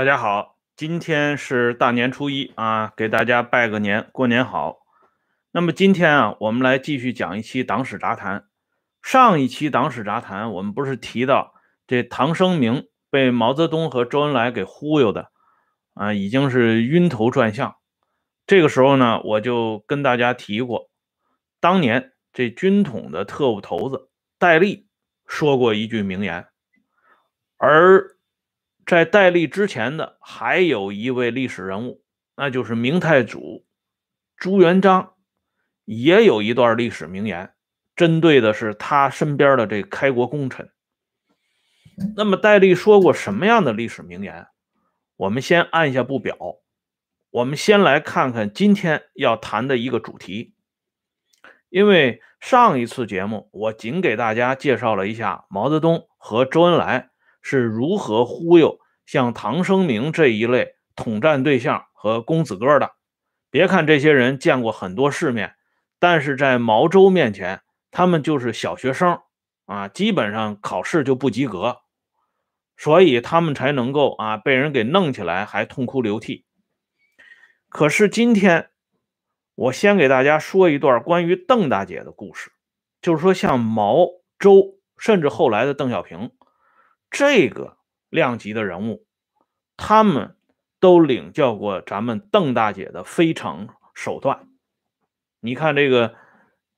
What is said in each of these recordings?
大家好，今天是大年初一啊，给大家拜个年，过年好。那么今天啊，我们来继续讲一期党史杂谈。上一期党史杂谈，我们不是提到这唐生明被毛泽东和周恩来给忽悠的啊，已经是晕头转向。这个时候呢，我就跟大家提过，当年这军统的特务头子戴笠说过一句名言，而。在戴笠之前的还有一位历史人物，那就是明太祖朱元璋，也有一段历史名言，针对的是他身边的这开国功臣。那么戴笠说过什么样的历史名言？我们先按下不表，我们先来看看今天要谈的一个主题。因为上一次节目我仅给大家介绍了一下毛泽东和周恩来是如何忽悠。像唐生明这一类统战对象和公子哥的，别看这些人见过很多世面，但是在毛周面前，他们就是小学生啊，基本上考试就不及格，所以他们才能够啊被人给弄起来还痛哭流涕。可是今天，我先给大家说一段关于邓大姐的故事，就是说像毛周，甚至后来的邓小平，这个。量级的人物，他们都领教过咱们邓大姐的非常手段。你看这个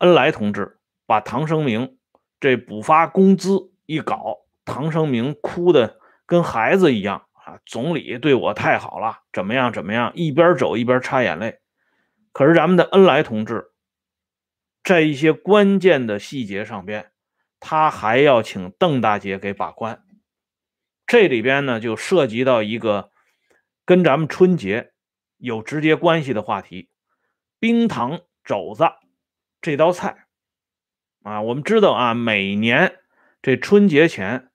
恩来同志把唐生明这补发工资一搞，唐生明哭的跟孩子一样啊！总理对我太好了，怎么样怎么样？一边走一边擦眼泪。可是咱们的恩来同志，在一些关键的细节上边，他还要请邓大姐给把关。这里边呢，就涉及到一个跟咱们春节有直接关系的话题——冰糖肘子这道菜啊。我们知道啊，每年这春节前，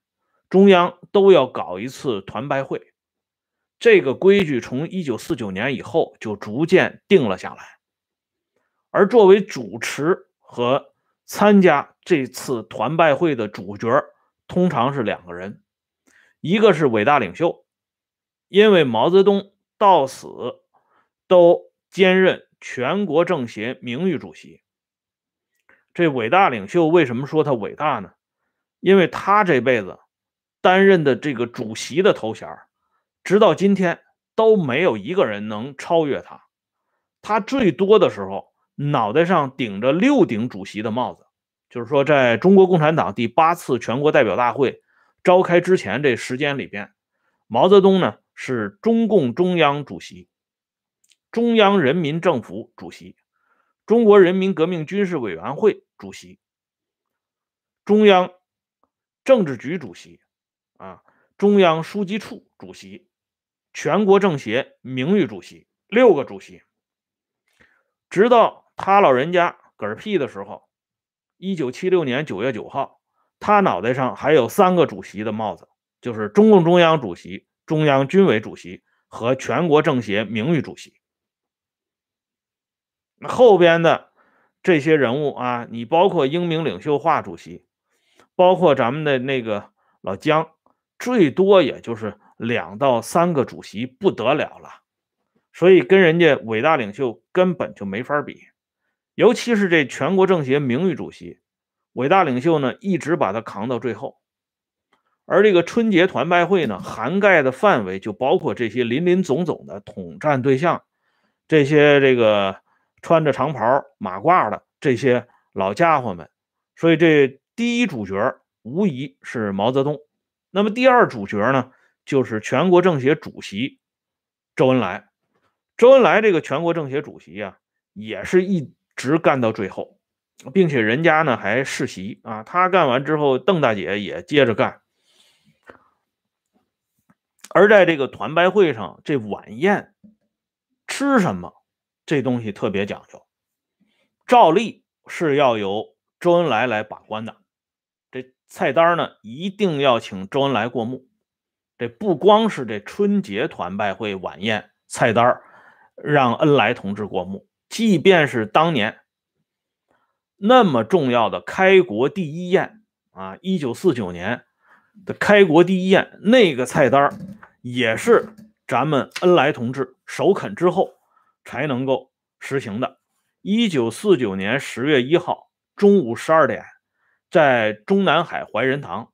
中央都要搞一次团拜会，这个规矩从一九四九年以后就逐渐定了下来。而作为主持和参加这次团拜会的主角，通常是两个人。一个是伟大领袖，因为毛泽东到死都兼任全国政协名誉主席。这伟大领袖为什么说他伟大呢？因为他这辈子担任的这个主席的头衔，直到今天都没有一个人能超越他。他最多的时候脑袋上顶着六顶主席的帽子，就是说，在中国共产党第八次全国代表大会。召开之前这时间里边，毛泽东呢是中共中央主席、中央人民政府主席、中国人民革命军事委员会主席、中央政治局主席、啊中央书记处主席、全国政协名誉主席，六个主席。直到他老人家嗝屁的时候，一九七六年九月九号。他脑袋上还有三个主席的帽子，就是中共中央主席、中央军委主席和全国政协名誉主席。后边的这些人物啊，你包括英明领袖华主席，包括咱们的那个老姜，最多也就是两到三个主席，不得了了。所以跟人家伟大领袖根本就没法比，尤其是这全国政协名誉主席。伟大领袖呢，一直把他扛到最后，而这个春节团拜会呢，涵盖的范围就包括这些林林总总的统战对象，这些这个穿着长袍马褂的这些老家伙们。所以这第一主角无疑是毛泽东，那么第二主角呢，就是全国政协主席周恩来。周恩来这个全国政协主席呀，也是一直干到最后。并且人家呢还世袭啊，他干完之后，邓大姐也接着干。而在这个团拜会上，这晚宴吃什么，这东西特别讲究，照例是要由周恩来来把关的。这菜单呢，一定要请周恩来过目。这不光是这春节团拜会晚宴菜单让恩来同志过目，即便是当年。那么重要的开国第一宴啊，一九四九年的开国第一宴，那个菜单也是咱们恩来同志首肯之后才能够实行的。一九四九年十月一号中午十二点，在中南海怀仁堂，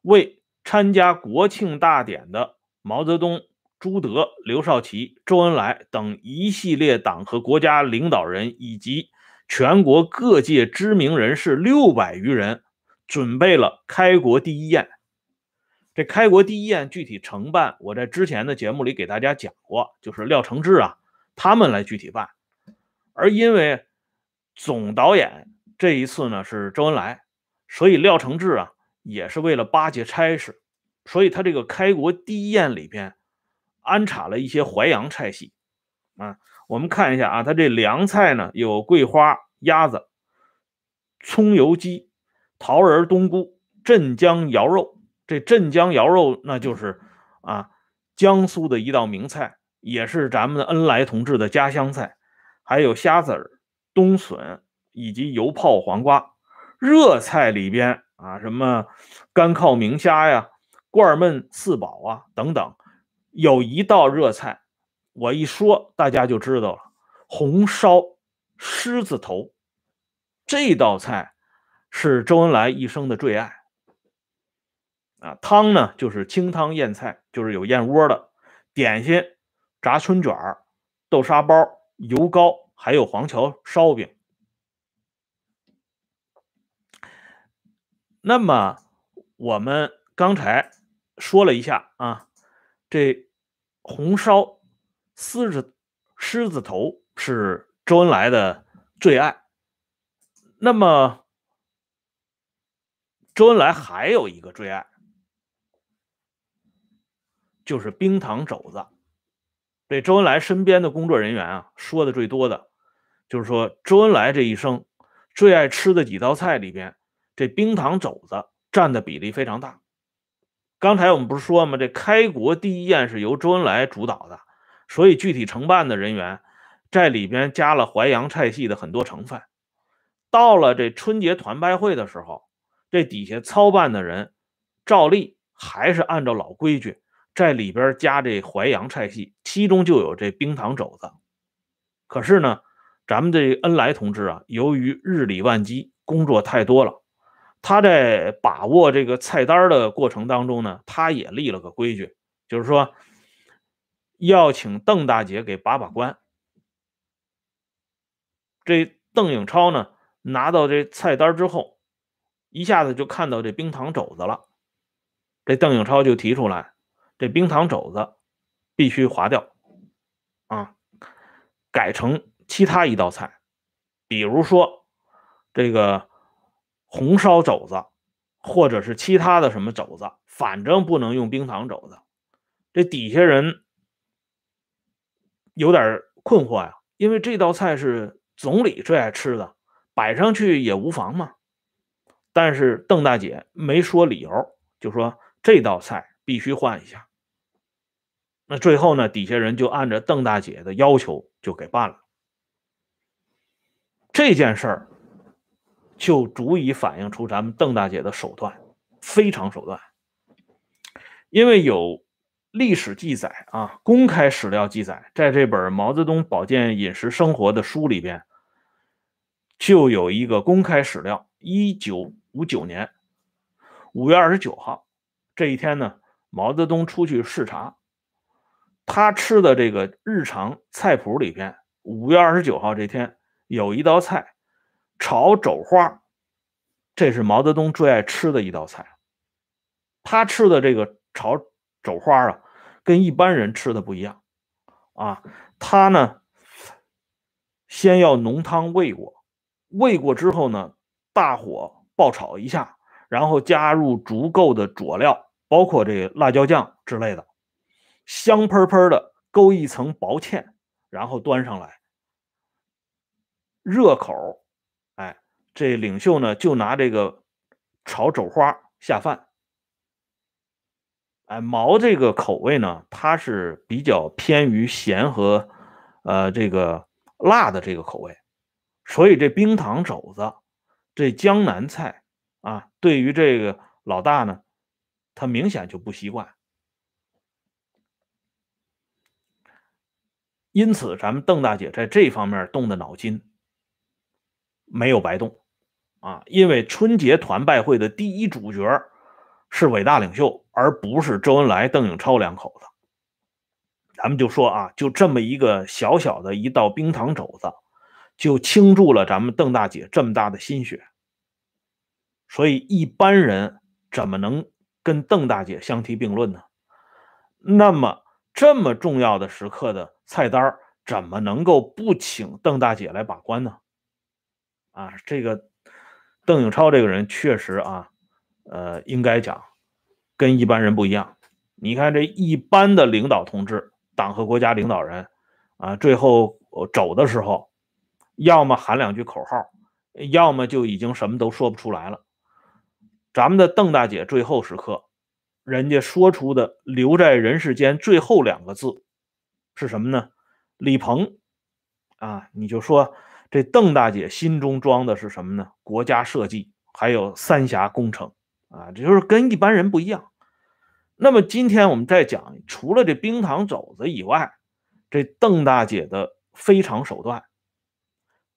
为参加国庆大典的毛泽东、朱德、刘少奇、周恩来等一系列党和国家领导人以及全国各界知名人士六百余人，准备了开国第一宴。这开国第一宴具体承办，我在之前的节目里给大家讲过，就是廖承志啊，他们来具体办。而因为总导演这一次呢是周恩来，所以廖承志啊也是为了巴结差事，所以他这个开国第一宴里边安插了一些淮扬菜系啊。我们看一下啊，他这凉菜呢有桂花鸭子、葱油鸡、桃仁冬菇、镇江肴肉。这镇江肴肉，那就是啊，江苏的一道名菜，也是咱们的恩来同志的家乡菜。还有虾子、冬笋以及油泡黄瓜。热菜里边啊，什么干靠明虾呀、罐焖四宝啊等等。有一道热菜，我一说大家就知道了：红烧狮子头。这道菜是周恩来一生的最爱。啊，汤呢就是清汤燕菜，就是有燕窝的点心，炸春卷豆沙包、油糕，还有黄桥烧饼。那么我们刚才说了一下啊，这红烧狮子狮子头是周恩来的最爱。那么周恩来还有一个最爱。就是冰糖肘子，这周恩来身边的工作人员啊，说的最多的，就是说周恩来这一生最爱吃的几道菜里边，这冰糖肘子占的比例非常大。刚才我们不是说吗？这开国第一宴是由周恩来主导的，所以具体承办的人员在里边加了淮扬菜系的很多成分。到了这春节团拜会的时候，这底下操办的人照例还是按照老规矩。在里边加这淮扬菜系，其中就有这冰糖肘子。可是呢，咱们这恩来同志啊，由于日理万机，工作太多了，他在把握这个菜单的过程当中呢，他也立了个规矩，就是说要请邓大姐给把把关。这邓颖超呢，拿到这菜单之后，一下子就看到这冰糖肘子了，这邓颖超就提出来。这冰糖肘子必须划掉啊，改成其他一道菜，比如说这个红烧肘子，或者是其他的什么肘子，反正不能用冰糖肘子。这底下人有点困惑呀，因为这道菜是总理最爱吃的，摆上去也无妨嘛。但是邓大姐没说理由，就说这道菜。必须换一下。那最后呢，底下人就按照邓大姐的要求就给办了。这件事儿就足以反映出咱们邓大姐的手段非常手段，因为有历史记载啊，公开史料记载，在这本《毛泽东保健饮食生活》的书里边，就有一个公开史料：一九五九年五月二十九号这一天呢。毛泽东出去视察，他吃的这个日常菜谱里边，五月二十九号这天有一道菜炒肘花，这是毛泽东最爱吃的一道菜。他吃的这个炒肘花啊，跟一般人吃的不一样啊。他呢，先要浓汤煨过，煨过之后呢，大火爆炒一下，然后加入足够的佐料。包括这个辣椒酱之类的，香喷喷的，勾一层薄芡，然后端上来，热口。哎，这领袖呢就拿这个炒肘花下饭。哎，毛这个口味呢，它是比较偏于咸和呃这个辣的这个口味，所以这冰糖肘子，这江南菜啊，对于这个老大呢。他明显就不习惯。因此，咱们邓大姐在这方面动的脑筋没有白动啊！因为春节团拜会的第一主角是伟大领袖，而不是周恩来、邓颖超两口子。咱们就说啊，就这么一个小小的一道冰糖肘子，就倾注了咱们邓大姐这么大的心血。所以一般人怎么能跟邓大姐相提并论呢？那么这么重要的时刻的菜单怎么能够不请邓大姐来把关呢？啊，这个邓颖超这个人确实啊，呃，应该讲跟一般人不一样。你看这一般的领导同志。党和国家领导人，啊，最后走的时候，要么喊两句口号，要么就已经什么都说不出来了。咱们的邓大姐最后时刻，人家说出的“留在人世间”最后两个字是什么呢？李鹏，啊，你就说这邓大姐心中装的是什么呢？国家设计，还有三峡工程，啊，这就是跟一般人不一样。那么今天我们再讲，除了这冰糖肘子以外，这邓大姐的非常手段，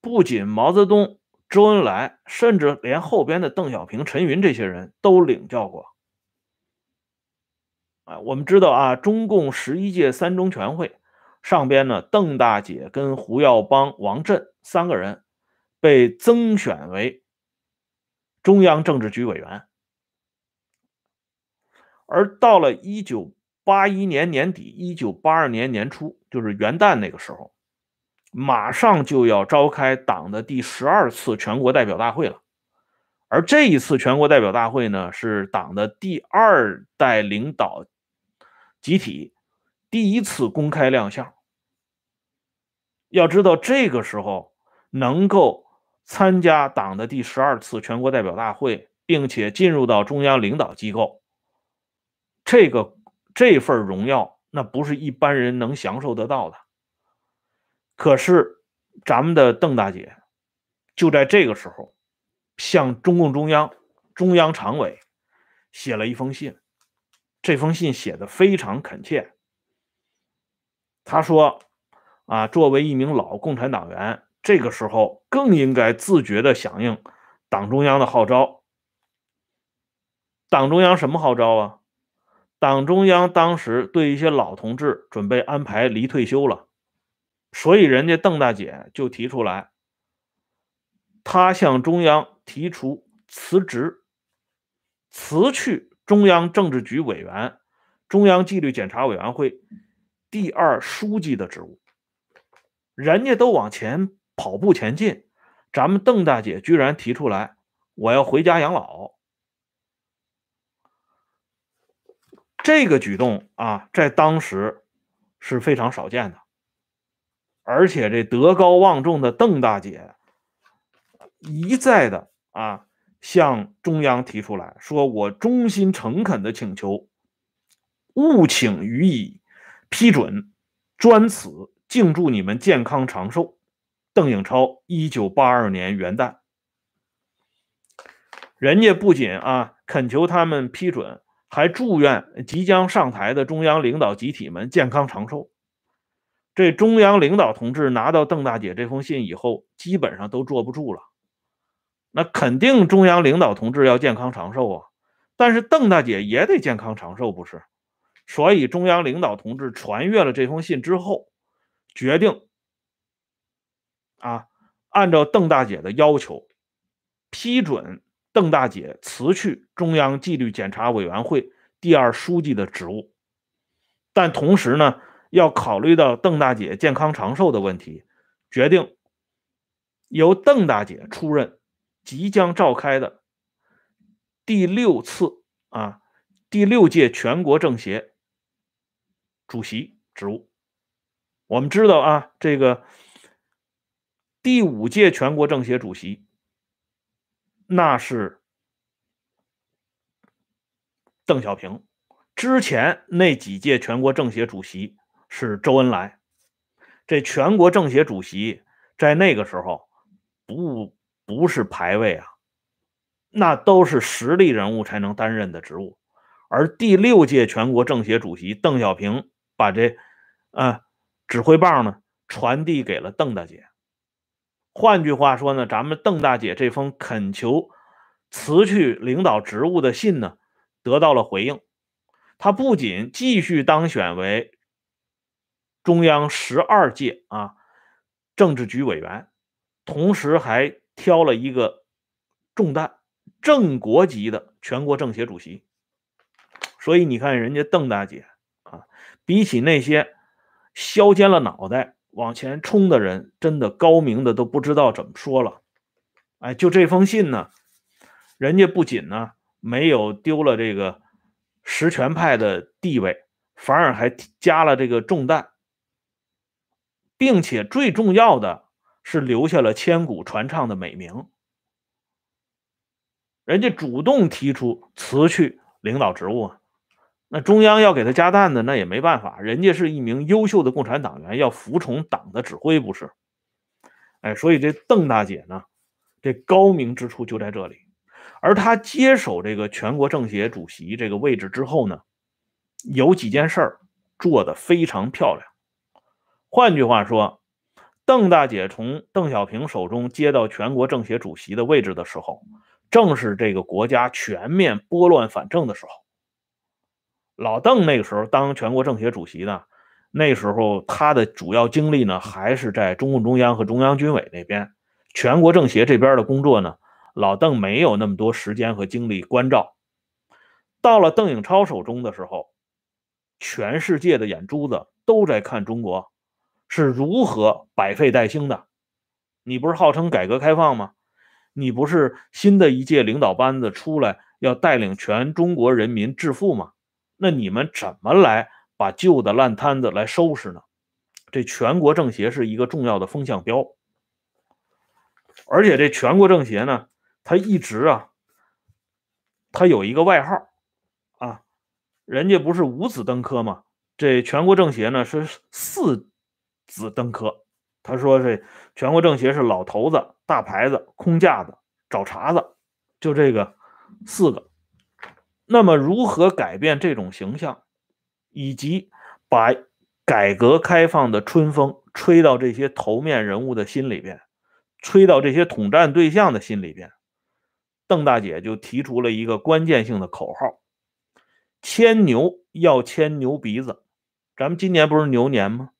不仅毛泽东、周恩来，甚至连后边的邓小平、陈云这些人都领教过。啊，我们知道啊，中共十一届三中全会上边呢，邓大姐跟胡耀邦、王震三个人被增选为中央政治局委员。而到了一九八一年年底，一九八二年年初，就是元旦那个时候，马上就要召开党的第十二次全国代表大会了。而这一次全国代表大会呢，是党的第二代领导集体第一次公开亮相。要知道，这个时候能够参加党的第十二次全国代表大会，并且进入到中央领导机构。这个这份荣耀，那不是一般人能享受得到的。可是，咱们的邓大姐就在这个时候，向中共中央、中央常委写了一封信。这封信写的非常恳切。他说：“啊，作为一名老共产党员，这个时候更应该自觉的响应党中央的号召。党中央什么号召啊？”党中央当时对一些老同志准备安排离退休了，所以人家邓大姐就提出来，他向中央提出辞职，辞去中央政治局委员、中央纪律检查委员会第二书记的职务。人家都往前跑步前进，咱们邓大姐居然提出来，我要回家养老。这个举动啊，在当时是非常少见的，而且这德高望重的邓大姐一再的啊向中央提出来说：“我衷心诚恳的请求，务请予以批准，专此，敬祝你们健康长寿。”邓颖超，一九八二年元旦，人家不仅啊恳求他们批准。还祝愿即将上台的中央领导集体们健康长寿。这中央领导同志拿到邓大姐这封信以后，基本上都坐不住了。那肯定中央领导同志要健康长寿啊，但是邓大姐也得健康长寿，不是？所以中央领导同志传阅了这封信之后，决定啊，按照邓大姐的要求批准。邓大姐辞去中央纪律检查委员会第二书记的职务，但同时呢，要考虑到邓大姐健康长寿的问题，决定由邓大姐出任即将召开的第六次啊第六届全国政协主席职务。我们知道啊，这个第五届全国政协主席。那是邓小平，之前那几届全国政协主席是周恩来。这全国政协主席在那个时候不不是排位啊，那都是实力人物才能担任的职务。而第六届全国政协主席邓小平把这啊指挥棒呢传递给了邓大姐。换句话说呢，咱们邓大姐这封恳求辞去领导职务的信呢，得到了回应。她不仅继续当选为中央十二届啊政治局委员，同时还挑了一个重担，正国级的全国政协主席。所以你看，人家邓大姐啊，比起那些削尖了脑袋。往前冲的人真的高明的都不知道怎么说了，哎，就这封信呢，人家不仅呢没有丢了这个实权派的地位，反而还加了这个重担，并且最重要的是留下了千古传唱的美名。人家主动提出辞去领导职务啊。那中央要给他加担子，那也没办法，人家是一名优秀的共产党员，要服从党的指挥，不是？哎，所以这邓大姐呢，这高明之处就在这里。而她接手这个全国政协主席这个位置之后呢，有几件事儿做得非常漂亮。换句话说，邓大姐从邓小平手中接到全国政协主席的位置的时候，正是这个国家全面拨乱反正的时候。老邓那个时候当全国政协主席呢，那时候他的主要精力呢还是在中共中央和中央军委那边，全国政协这边的工作呢，老邓没有那么多时间和精力关照。到了邓颖超手中的时候，全世界的眼珠子都在看中国是如何百废待兴的。你不是号称改革开放吗？你不是新的一届领导班子出来要带领全中国人民致富吗？那你们怎么来把旧的烂摊子来收拾呢？这全国政协是一个重要的风向标，而且这全国政协呢，他一直啊，他有一个外号啊，人家不是五子登科吗？这全国政协呢是四子登科。他说这全国政协是老头子、大牌子、空架子、找茬子，就这个四个。那么，如何改变这种形象，以及把改革开放的春风吹到这些头面人物的心里边，吹到这些统战对象的心里边？邓大姐就提出了一个关键性的口号：牵牛要牵牛鼻子。咱们今年不是牛年吗？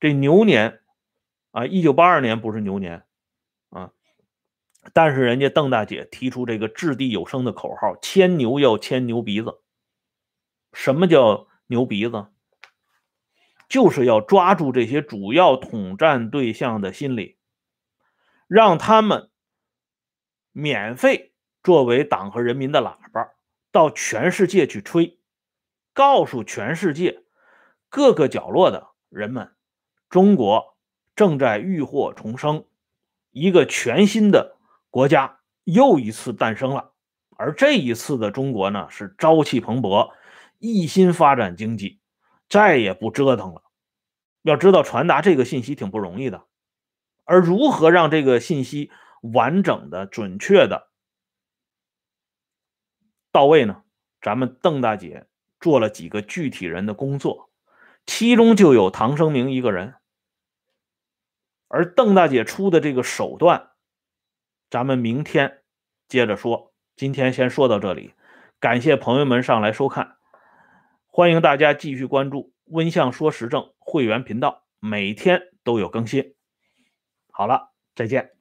这牛年啊，一九八二年不是牛年。但是人家邓大姐提出这个掷地有声的口号：“牵牛要牵牛鼻子。”什么叫牛鼻子？就是要抓住这些主要统战对象的心理，让他们免费作为党和人民的喇叭，到全世界去吹，告诉全世界各个角落的人们，中国正在浴火重生，一个全新的。国家又一次诞生了，而这一次的中国呢，是朝气蓬勃，一心发展经济，再也不折腾了。要知道，传达这个信息挺不容易的，而如何让这个信息完整的、准确的到位呢？咱们邓大姐做了几个具体人的工作，其中就有唐生明一个人，而邓大姐出的这个手段。咱们明天接着说，今天先说到这里，感谢朋友们上来收看，欢迎大家继续关注温相说时政会员频道，每天都有更新。好了，再见。